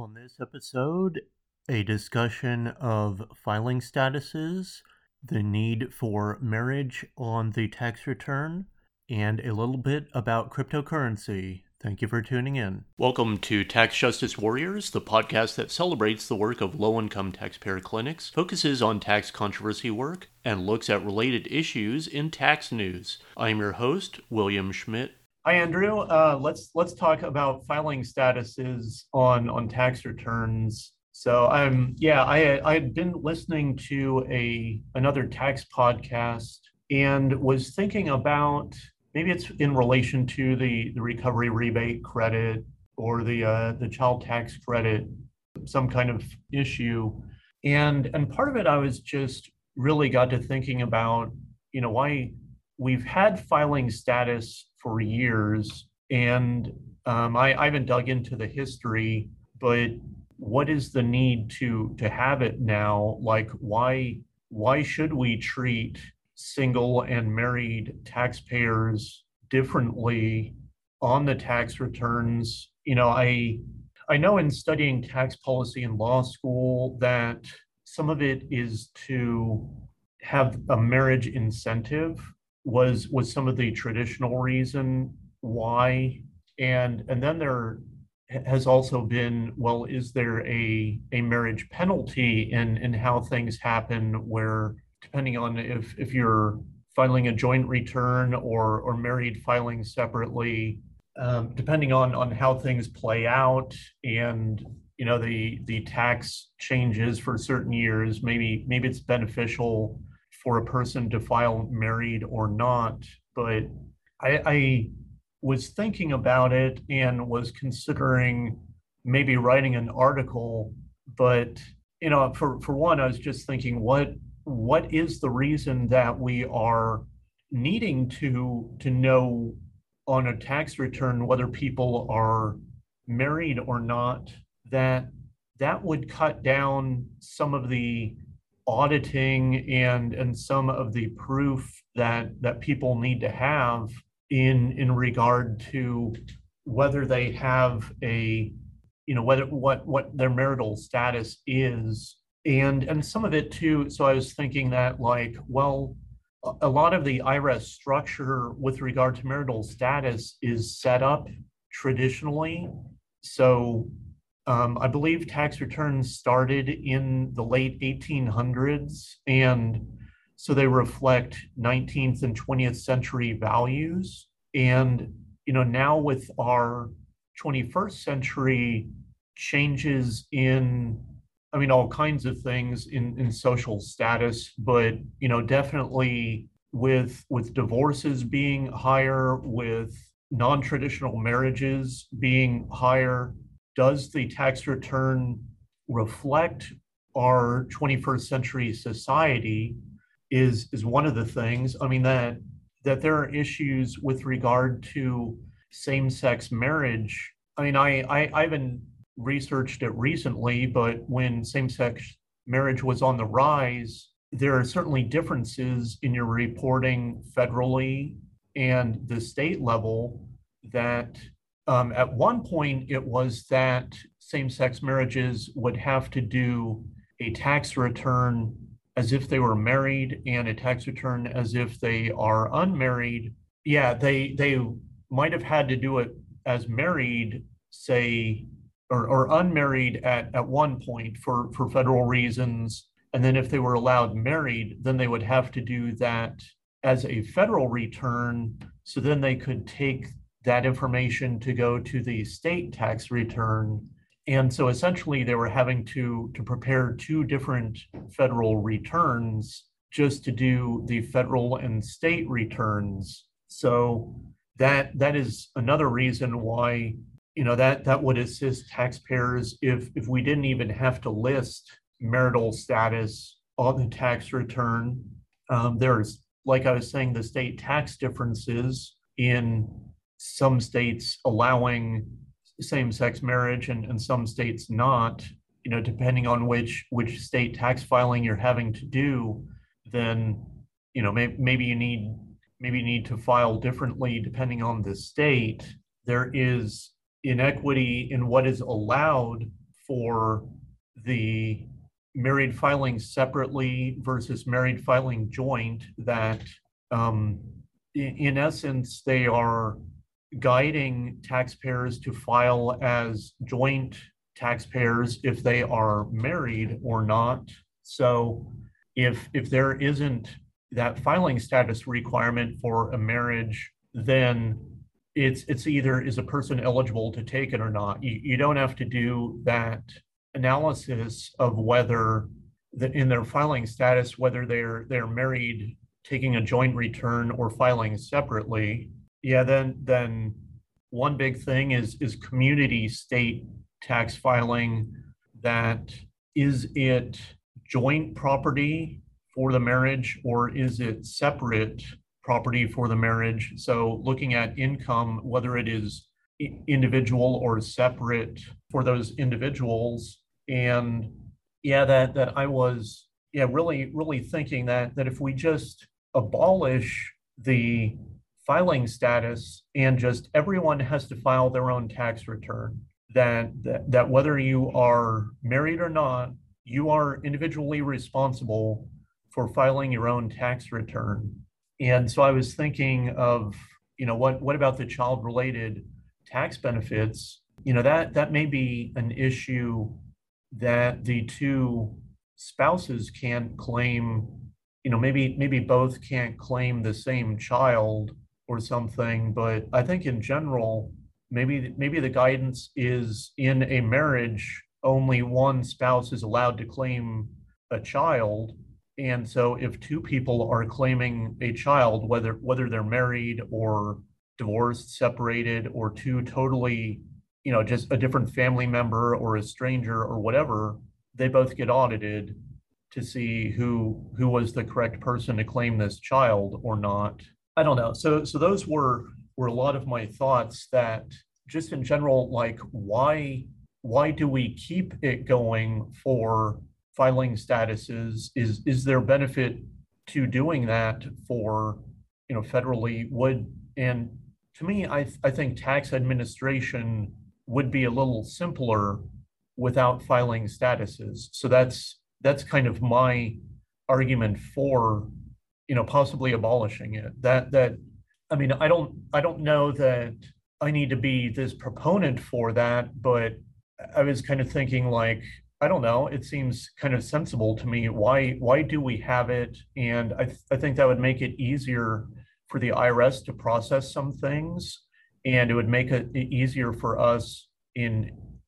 On this episode, a discussion of filing statuses, the need for marriage on the tax return, and a little bit about cryptocurrency. Thank you for tuning in. Welcome to Tax Justice Warriors, the podcast that celebrates the work of low income taxpayer clinics, focuses on tax controversy work, and looks at related issues in tax news. I'm your host, William Schmidt. Hi, Andrew. Uh, let's let's talk about filing statuses on on tax returns. So I'm um, yeah, I I had been listening to a another tax podcast and was thinking about maybe it's in relation to the the recovery rebate credit or the uh, the child tax credit, some kind of issue, and and part of it I was just really got to thinking about you know why we've had filing status for years, and um, I, I haven't dug into the history, but what is the need to to have it now? Like, why why should we treat single and married taxpayers differently on the tax returns? You know, I I know in studying tax policy in law school that some of it is to have a marriage incentive was was some of the traditional reason why. And and then there has also been well is there a a marriage penalty in in how things happen where depending on if if you're filing a joint return or or married filing separately um, depending on on how things play out and you know the the tax changes for certain years maybe maybe it's beneficial for a person to file married or not. But I, I was thinking about it and was considering maybe writing an article. But you know, for for one, I was just thinking, what what is the reason that we are needing to to know on a tax return whether people are married or not that that would cut down some of the auditing and and some of the proof that that people need to have in in regard to whether they have a you know whether what what their marital status is. And and some of it too so i was thinking that like well a lot of the irs structure with regard to marital status is set up traditionally. So um, I believe tax returns started in the late 1800s, and so they reflect 19th and 20th century values. And you know, now with our 21st century changes in, I mean, all kinds of things in in social status, but you know, definitely with with divorces being higher, with non-traditional marriages being higher does the tax return reflect our 21st century society is is one of the things. I mean that that there are issues with regard to same-sex marriage. I mean i i, I haven't researched it recently but when same-sex marriage was on the rise there are certainly differences in your reporting federally and the state level that um, at one point, it was that same sex marriages would have to do a tax return as if they were married and a tax return as if they are unmarried. Yeah, they they might have had to do it as married, say, or, or unmarried at, at one point for, for federal reasons. And then if they were allowed married, then they would have to do that as a federal return. So then they could take that information to go to the state tax return. And so essentially they were having to, to prepare two different federal returns just to do the federal and state returns. So that that is another reason why you know that that would assist taxpayers if if we didn't even have to list marital status on the tax return. Um, there's like I was saying, the state tax differences in some states allowing same-sex marriage and, and some states not you know depending on which which state tax filing you're having to do then you know may, maybe you need maybe you need to file differently depending on the state. There is inequity in what is allowed for the married filing separately versus married filing joint that um, in, in essence they are guiding taxpayers to file as joint taxpayers if they are married or not. So if if there isn't that filing status requirement for a marriage, then it's it's either is a person eligible to take it or not. You, you don't have to do that analysis of whether that in their filing status whether they're they're married taking a joint return or filing separately yeah then then one big thing is is community state tax filing that is it joint property for the marriage or is it separate property for the marriage? So looking at income whether it is individual or separate for those individuals. And yeah that that i was yeah really really thinking that that if we just abolish the filing status and just everyone has to file their own tax return that, that that whether you are married or not you are individually responsible for filing your own tax return. And so i was thinking of you know what what about the child related tax benefits? You know that that may be an issue that the two spouses can't claim you know maybe maybe both can't claim the same child or something but i think in general maybe maybe the guidance is in a marriage only one spouse is allowed to claim a child. And so if two people are claiming a child whether whether they're married or divorced separated or two totally you know just a different family member or a stranger or whatever they both get audited to see who who was the correct person to claim this child or not i don't know. So so those were were a lot of my thoughts that just in general like why why do we keep it going for filing statuses? Is is there benefit to doing that for you know federally would and to me i i think tax administration would be a little simpler without filing statuses. So that's that's kind of my argument for you know possibly abolishing it. That that i mean i don't i don't know that i need to be this proponent for that but i was kind of thinking like i don't know it seems kind of sensible to me. Why why do we have it? And i, th- I think that would make it easier for the irs to process some things and it would make it easier for us in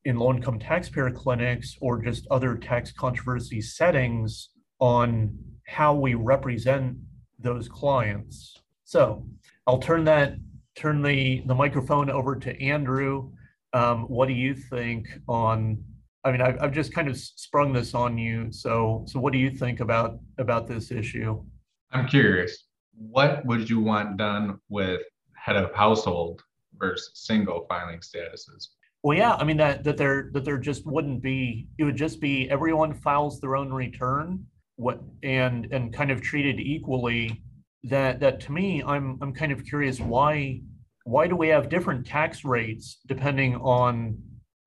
in low income taxpayer clinics or just other tax controversy settings on how we represent those clients. So I'll turn that turn the the microphone over to Andrew. Um, what do you think on? I mean, I've, I've just kind of sprung this on you. So so what do you think about about this issue? I'm curious. What would you want done with head of household versus single filing statuses? Well, yeah, I mean that that there that there just wouldn't be. It would just be everyone files their own return, what and and kind of treated equally. That that to me, I'm I'm kind of curious why why do we have different tax rates depending on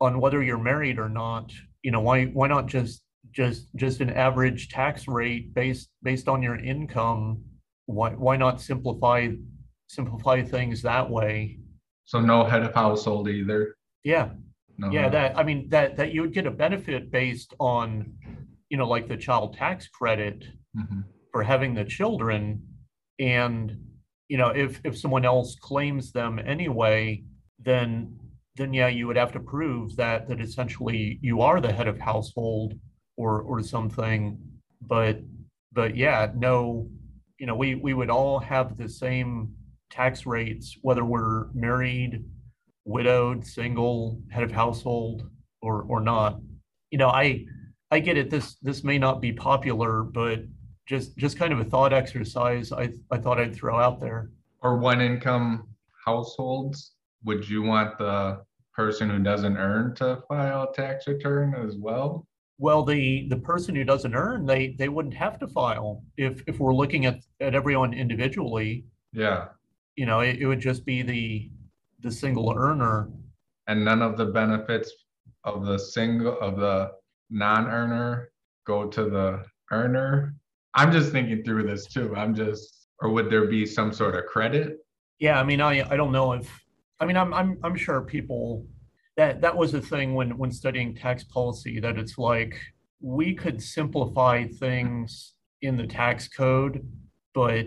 on whether you're married or not? You know, why why not just just just an average tax rate based based on your income? Why why not simplify simplify things that way? So no head of household either. Yeah. No, yeah, no. that I mean that that you would get a benefit based on, you know, like the child tax credit mm-hmm. for having the children, and you know, if if someone else claims them anyway, then then yeah, you would have to prove that that essentially you are the head of household or or something. But but yeah, no, you know, we we would all have the same tax rates whether we're married widowed, single, head of household, or or not. You know, I I get it. This this may not be popular, but just just kind of a thought exercise. I I thought I'd throw out there. Or one income households. Would you want the person who doesn't earn to file a tax return as well? Well, the the person who doesn't earn, they they wouldn't have to file if if we're looking at at everyone individually. Yeah. You know, it, it would just be the the single earner. And none of the benefits of the single of the non-earner go to the earner? I'm just thinking through this too. I'm just, or would there be some sort of credit? Yeah, I mean, I I don't know if, I mean, I'm I'm I'm sure people that that was a thing when when studying tax policy that it's like we could simplify things in the tax code, but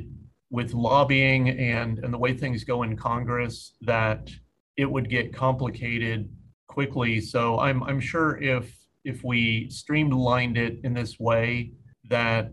with lobbying and and the way things go in Congress, that it would get complicated quickly. So I'm I'm sure if if we streamlined it in this way, that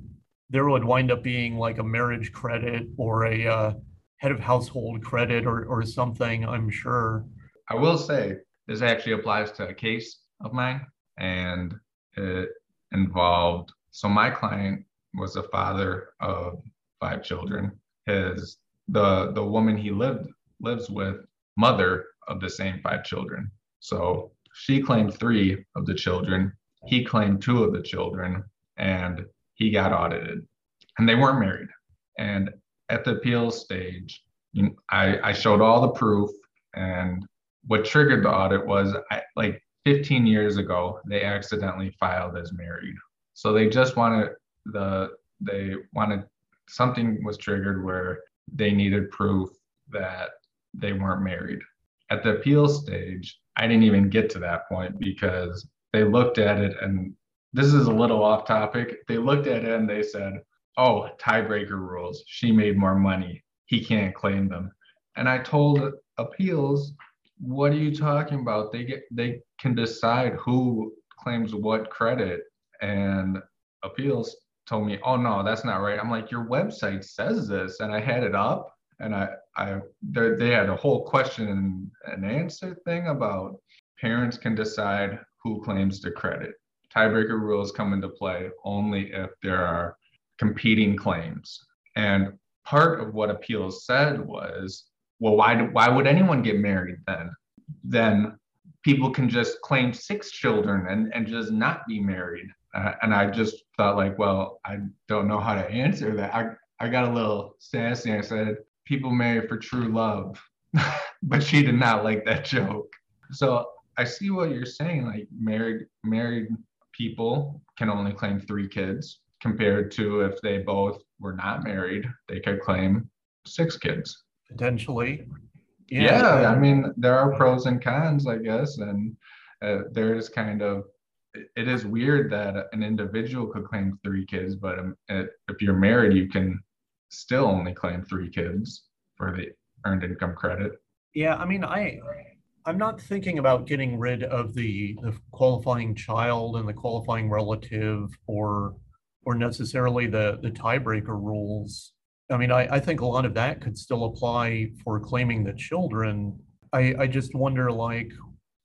there would wind up being like a marriage credit or a uh, head of household credit or or something. I'm sure. I will say this actually applies to a case of mine, and it involved. So my client was a father of five children. His the the woman he lived lives with mother of the same five children. So she claimed three of the children. He claimed two of the children, and he got audited. And they weren't married. And at the appeal stage, I, I showed all the proof. And what triggered the audit was I, like 15 years ago, they accidentally filed as married. So they just wanted the they wanted something was triggered where they needed proof that they weren't married. At the appeal stage, I didn't even get to that point because they looked at it and this is a little off topic. They looked at it and they said, "Oh, tiebreaker rules. She made more money. He can't claim them." And I told appeals, "What are you talking about? They get they can decide who claims what credit." And appeals told me, "Oh no, that's not right." I'm like, "Your website says this," and I had it up, and I I they had a whole question and answer thing about parents can decide who claims the credit. Tiebreaker rules come into play only if there are competing claims. And part of what appeals said was, well, why do, why would anyone get married then? Then people can just claim six children and, and just not be married. Uh, and I just thought like, well, I don't know how to answer that. I, I got a little sassy. I said, people marry for true love. but she did not like that joke. So I see what you're saying. Like married married people can only claim three kids compared to if they both were not married, they could claim six kids. Potentially. Yeah, yeah I mean there are pros and cons, I guess, and uh, there's kind of it is weird that an individual could claim three kids, but um, if you're married, you can still only claim three kids for the earned income credit. Yeah, I mean, I I'm not thinking about getting rid of the, the qualifying child and the qualifying relative or or necessarily the the tiebreaker rules. I mean, I, I think a lot of that could still apply for claiming the children. I, I just wonder, like,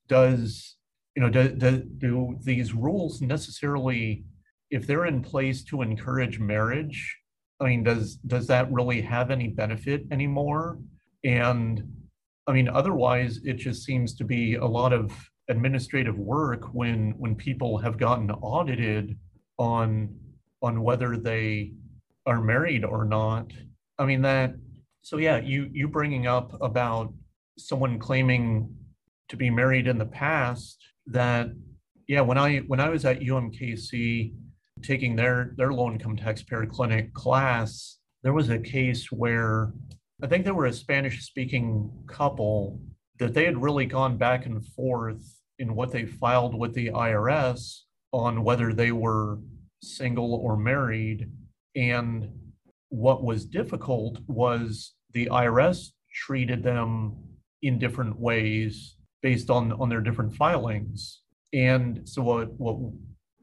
does you know, do, do, do these rules necessarily, if they're in place to encourage marriage, I mean, does does that really have any benefit anymore? And I mean, otherwise, it just seems to be a lot of administrative work when when people have gotten audited on on whether they are married or not. I mean that. So yeah, you you bringing up about someone claiming to be married in the past. That yeah, when I when I was at UMKC taking their their low income taxpayer clinic class, there was a case where I think there were a Spanish speaking couple that they had really gone back and forth in what they filed with the IRS on whether they were single or married. And what was difficult was the IRS treated them in different ways based on, on their different filings. And so what, what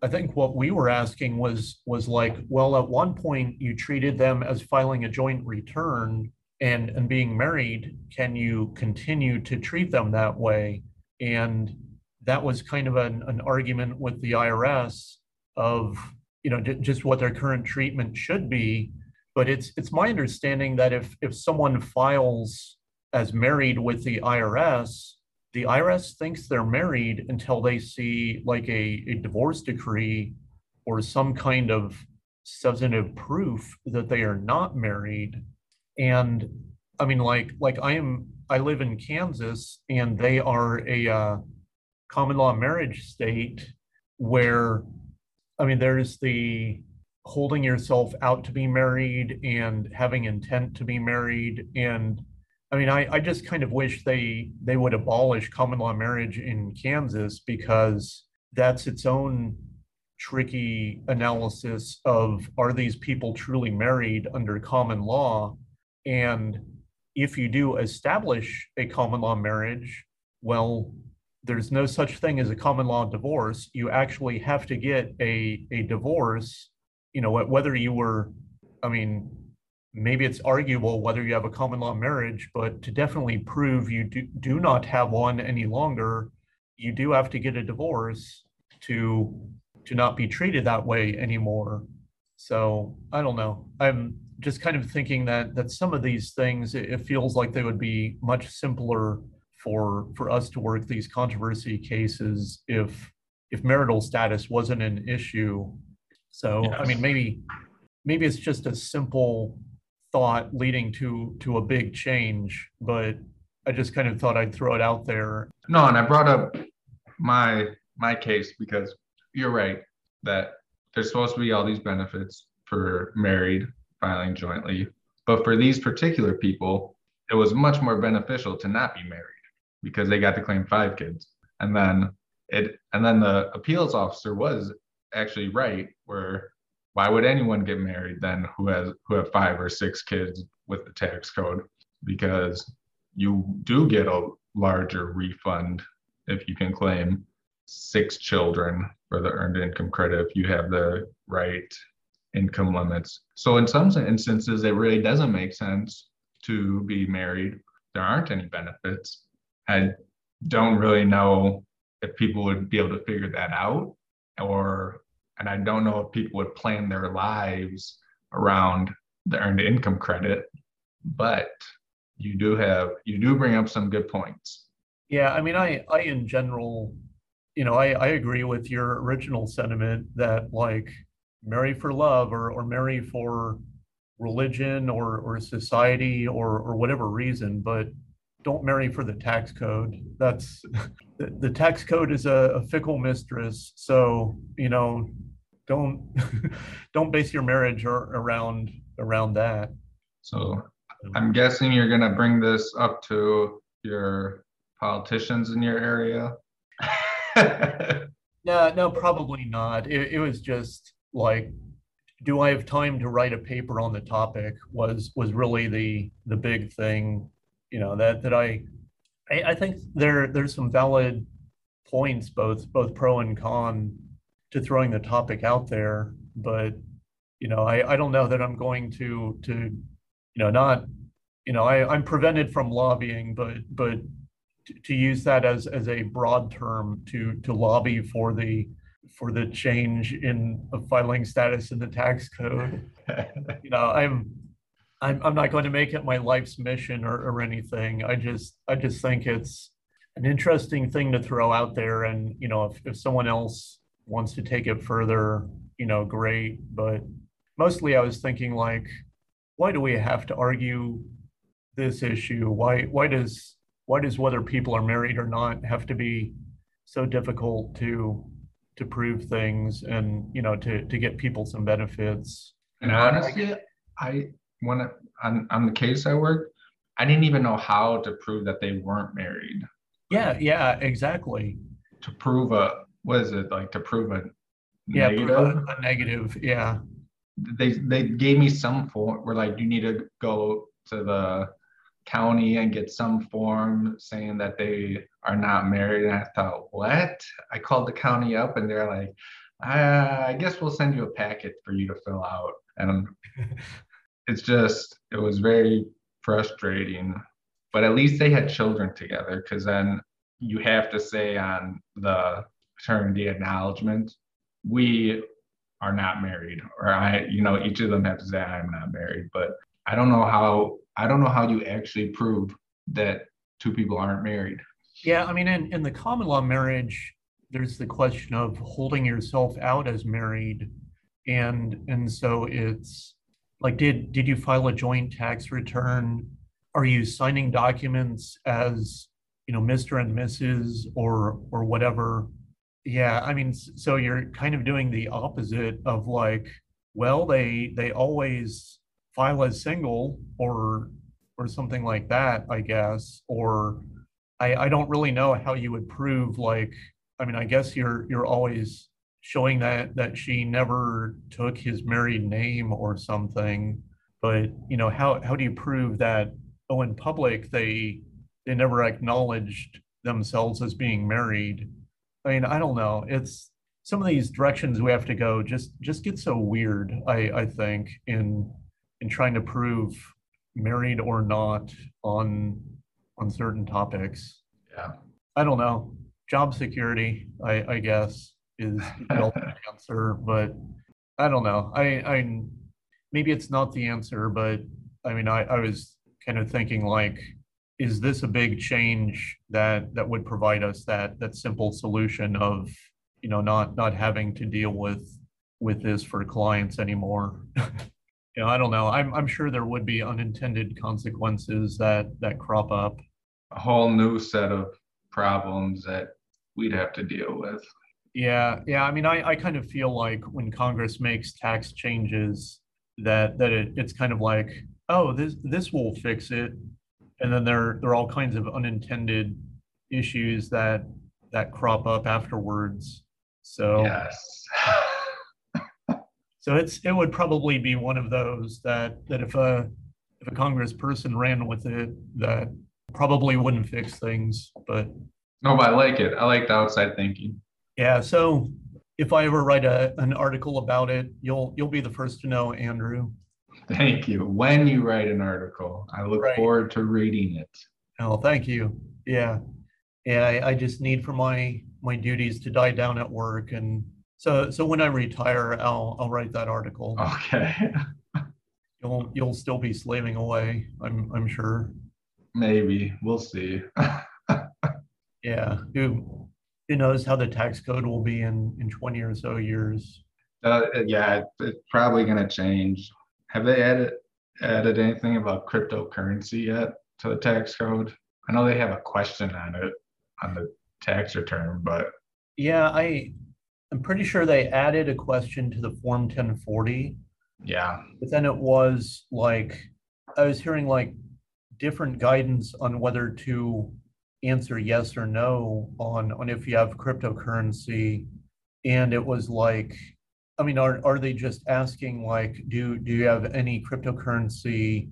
I think what we were asking was was like, well, at one point you treated them as filing a joint return and and being married, can you continue to treat them that way? And that was kind of an, an argument with the IRS of you know just what their current treatment should be. But it's it's my understanding that if if someone files as married with the IRS, the IRS thinks they're married until they see like a, a divorce decree or some kind of substantive proof that they are not married. And I mean, like, like I am, I live in Kansas, and they are a uh, common law marriage state where, I mean, there's the holding yourself out to be married and having intent to be married. And I mean, I, I just kind of wish they they would abolish common law marriage in Kansas because that's its own tricky analysis of are these people truly married under common law? And if you do establish a common law marriage, well, there's no such thing as a common law divorce. You actually have to get a, a divorce, you know, whether you were, I mean, maybe it's arguable whether you have a common law marriage, but to definitely prove you do, do not have one any longer, you do have to get a divorce to to not be treated that way anymore. So I don't know. I'm just kind of thinking that that some of these things it feels like they would be much simpler for for us to work these controversy cases if if marital status wasn't an issue. So yes. I mean maybe maybe it's just a simple thought leading to to a big change, but I just kind of thought I'd throw it out there. No, and I brought up my my case because you're right that there's supposed to be all these benefits for married filing jointly, but for these particular people, it was much more beneficial to not be married because they got to claim five kids. And then it and then the appeals officer was actually right where why would anyone get married then who has who have five or six kids with the tax code because you do get a larger refund if you can claim six children for the earned income credit if you have the right income limits. So in some instances, it really doesn't make sense to be married. There aren't any benefits. I don't really know if people would be able to figure that out or and I don't know if people would plan their lives around the earned income credit, but you do have you do bring up some good points. Yeah, I mean I I in general you know, I, I agree with your original sentiment that like marry for love or, or marry for religion or, or society or, or whatever reason, but don't marry for the tax code. That's the, the tax code is a, a fickle mistress. So, you know, don't don't base your marriage or, around around that. So I'm guessing you're gonna bring this up to your politicians in your area no, no, probably not. It, it was just like, do I have time to write a paper on the topic? Was was really the the big thing, you know. That that I, I, I think there there's some valid points, both both pro and con, to throwing the topic out there. But you know, I I don't know that I'm going to to, you know, not, you know, I I'm prevented from lobbying, but but to, use that as as a broad term to to lobby for the for the change in filing status in the tax code. you know, I'm I'm I'm not going to make it my life's mission or, or anything. I just I just think it's an interesting thing to throw out there. And you know, if, if someone else wants to take it further, you know, great. But mostly I was thinking like, why do we have to argue this issue? Why why does why does whether people are married or not have to be so difficult to to prove things and you know to to get people some benefits and honestly i when I, on, on the case i worked i didn't even know how to prove that they weren't married yeah yeah exactly to prove a what is it like to prove a yeah negative? Prove a, a negative yeah they they gave me some form where like you need to go to the county and get some form saying that they are not married. And I thought, what? I called the county up and they're like, uh, I guess we'll send you a packet for you to fill out. And it's just, it was very frustrating. But at least they had children together because then you have to say on the paternity acknowledgement, we are not married, or I, you know, each of them have to say I'm not married. But I don't know how I don't know how you actually prove that two people aren't married. Yeah, I mean, in, in the common law marriage, there's the question of holding yourself out as married, and and so it's like, did did you file a joint tax return? Are you signing documents as you know, Mr. and Mrs. or or whatever. Yeah, I mean, so you're kind of doing the opposite of like, well, they they always file as single or or something like that, I guess. Or I I don't really know how you would prove like, I mean, I guess you're you're always showing that that she never took his married name or something. But you know, how how do you prove that? Oh, in public they they never acknowledged themselves as being married. I mean, I don't know. It's some of these directions we have to go just just get so weird, I, I think, in in trying to prove married or not on on certain topics. Yeah. I don't know. Job security, I, I guess, is the ultimate answer, but I don't know. I I maybe it's not the answer, but I mean I, I was kind of thinking like is this a big change that that would provide us that that simple solution of you know not not having to deal with with this for clients anymore? You know i don't know. I'm i'm sure there would be unintended consequences that that crop up. A whole new set of problems that we'd have to deal with. Yeah yeah. I mean i i kind of feel like when congress makes tax changes that that it, it's kind of like oh this this will fix it and then there there are all kinds of unintended issues that that crop up afterwards. So yes. so it's it would probably be one of those that that if a if a congressperson ran with it that probably wouldn't fix things but no but i like it i like the outside thinking yeah so if i ever write a, an article about it you'll you'll be the first to know andrew Thank you. When you write an article, I look right. forward to reading it. Oh, thank you. Yeah, yeah. I, I, just need for my my duties to die down at work, and so so when I retire, I'll I'll write that article. Okay. you'll you'll still be slaving away. I'm I'm sure. Maybe we'll see. yeah. Who who knows how the tax code will be in in 20 or so years? Uh, yeah, it's probably going to change have they added added anything about cryptocurrency yet to the tax code? I know they have a question on it on the tax return, but yeah, I I'm pretty sure they added a question to the form 1040. Yeah. But then it was like I was hearing like different guidance on whether to answer yes or no on on if you have cryptocurrency and it was like I mean, are are they just asking like, do do you have any cryptocurrency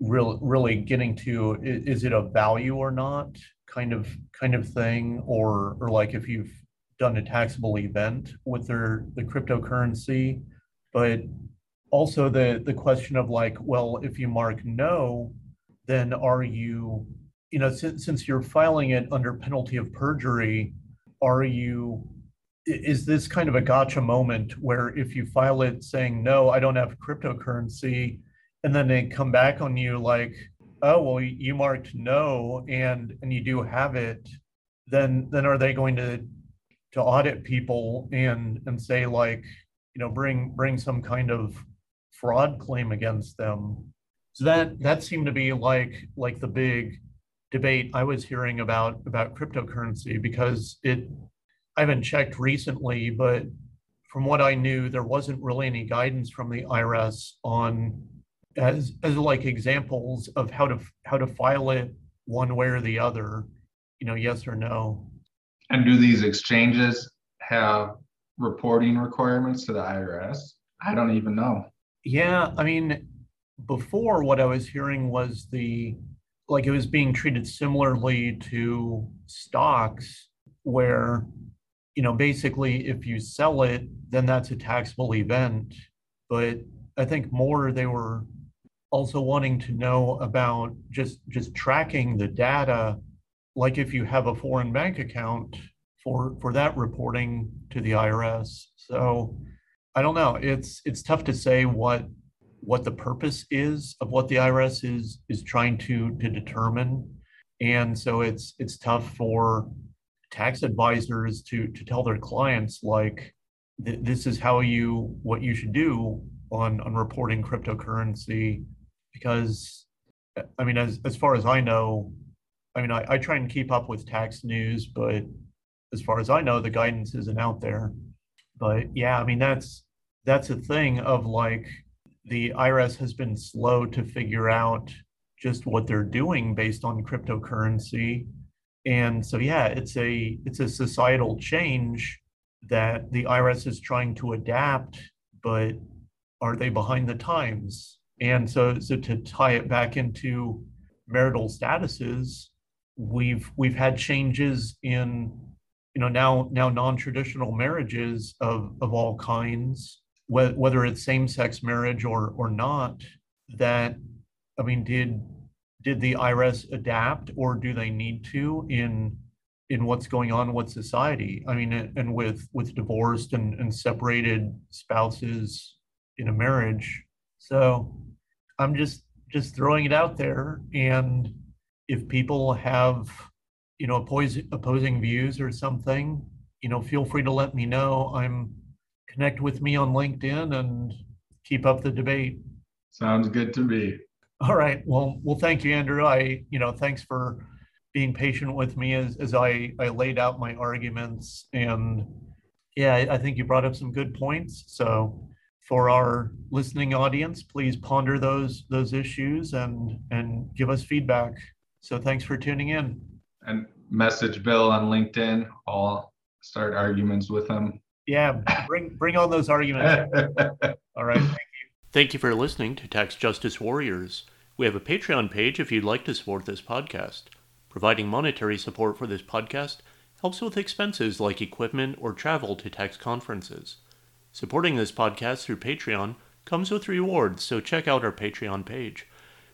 real really getting to is, is it a value or not kind of kind of thing, or or like if you've done a taxable event with their the cryptocurrency, but also the the question of like, well, if you mark no, then are you, you know, since since you're filing it under penalty of perjury, are you is this kind of a gotcha moment where if you file it saying no i don't have cryptocurrency and then they come back on you like oh well you marked no and and you do have it then then are they going to to audit people and and say like you know bring bring some kind of fraud claim against them? So that that seemed to be like like the big debate i was hearing about about cryptocurrency because it I haven't checked recently, but from what I knew, there wasn't really any guidance from the IRS on as as like examples of how to how to file it one way or the other, you know, yes or no. And do these exchanges have reporting requirements to the IRS? I don't even know. Yeah, I mean, before what I was hearing was the like it was being treated similarly to stocks where you know, basically, if you sell it, then that's a taxable event. But I think more they were also wanting to know about just just tracking the data, like if you have a foreign bank account for for that reporting to the IRS. So I don't know. It's it's tough to say what what the purpose is of what the IRS is is trying to to determine. And so it's it's tough for tax advisors to to tell their clients like th- this is how you what you should do on on reporting cryptocurrency because i mean as as far as i know I mean, I, I try and keep up with tax news, but as far as I know, the guidance isn't out there. But yeah, I mean, that's that's a thing of like the IRS has been slow to figure out just what they're doing based on cryptocurrency. And so yeah, it's a it's a societal change that the IRS is trying to adapt, but are they behind the times? And so so to tie it back into marital statuses, we've we've had changes in you know now now non-traditional marriages of of all kinds whether it's same-sex marriage or or not that i mean did did the irs adapt or do they need to in in what's going on with society? I mean and with with divorced and, and separated spouses in a marriage. So i'm just just throwing it out there. And if people have you know opposing opposing views or something you know feel free to let me know. I'm connect with me on linkedin and keep up the debate. Sounds good to me all right well well thank you andrew i you know thanks for being patient with me as, as i i laid out my arguments and yeah I, I think you brought up some good points so for our listening audience please ponder those those issues and and give us feedback so thanks for tuning in. And message Bill on LinkedIn. I'll start arguments with him. Yeah, bring bring on those arguments. All right. Thank you. For listening to Tax Justice Warriors. We have a Patreon page if you'd like to support this podcast. Providing monetary support for this podcast helps with expenses like equipment or travel to tax conferences. Supporting this podcast through Patreon comes with rewards, so check out our Patreon page.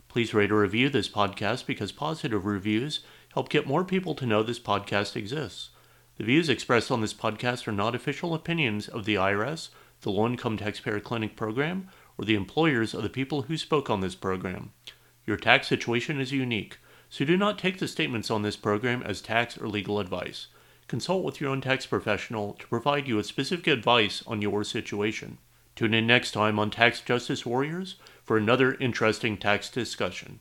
Please rate or review this podcast because positive reviews help get more people to know this podcast exists. The views expressed on this podcast are not official opinions of the IRS, the Low Income Taxpayer Clinic program, or the employers of the people who spoke on this program. Your tax situation is unique, so do not take the statements on this program as tax or legal advice. Consult with your own tax professional to provide you with specific advice on your situation. Tune in next time on Tax Justice Warriors for another interesting tax discussion.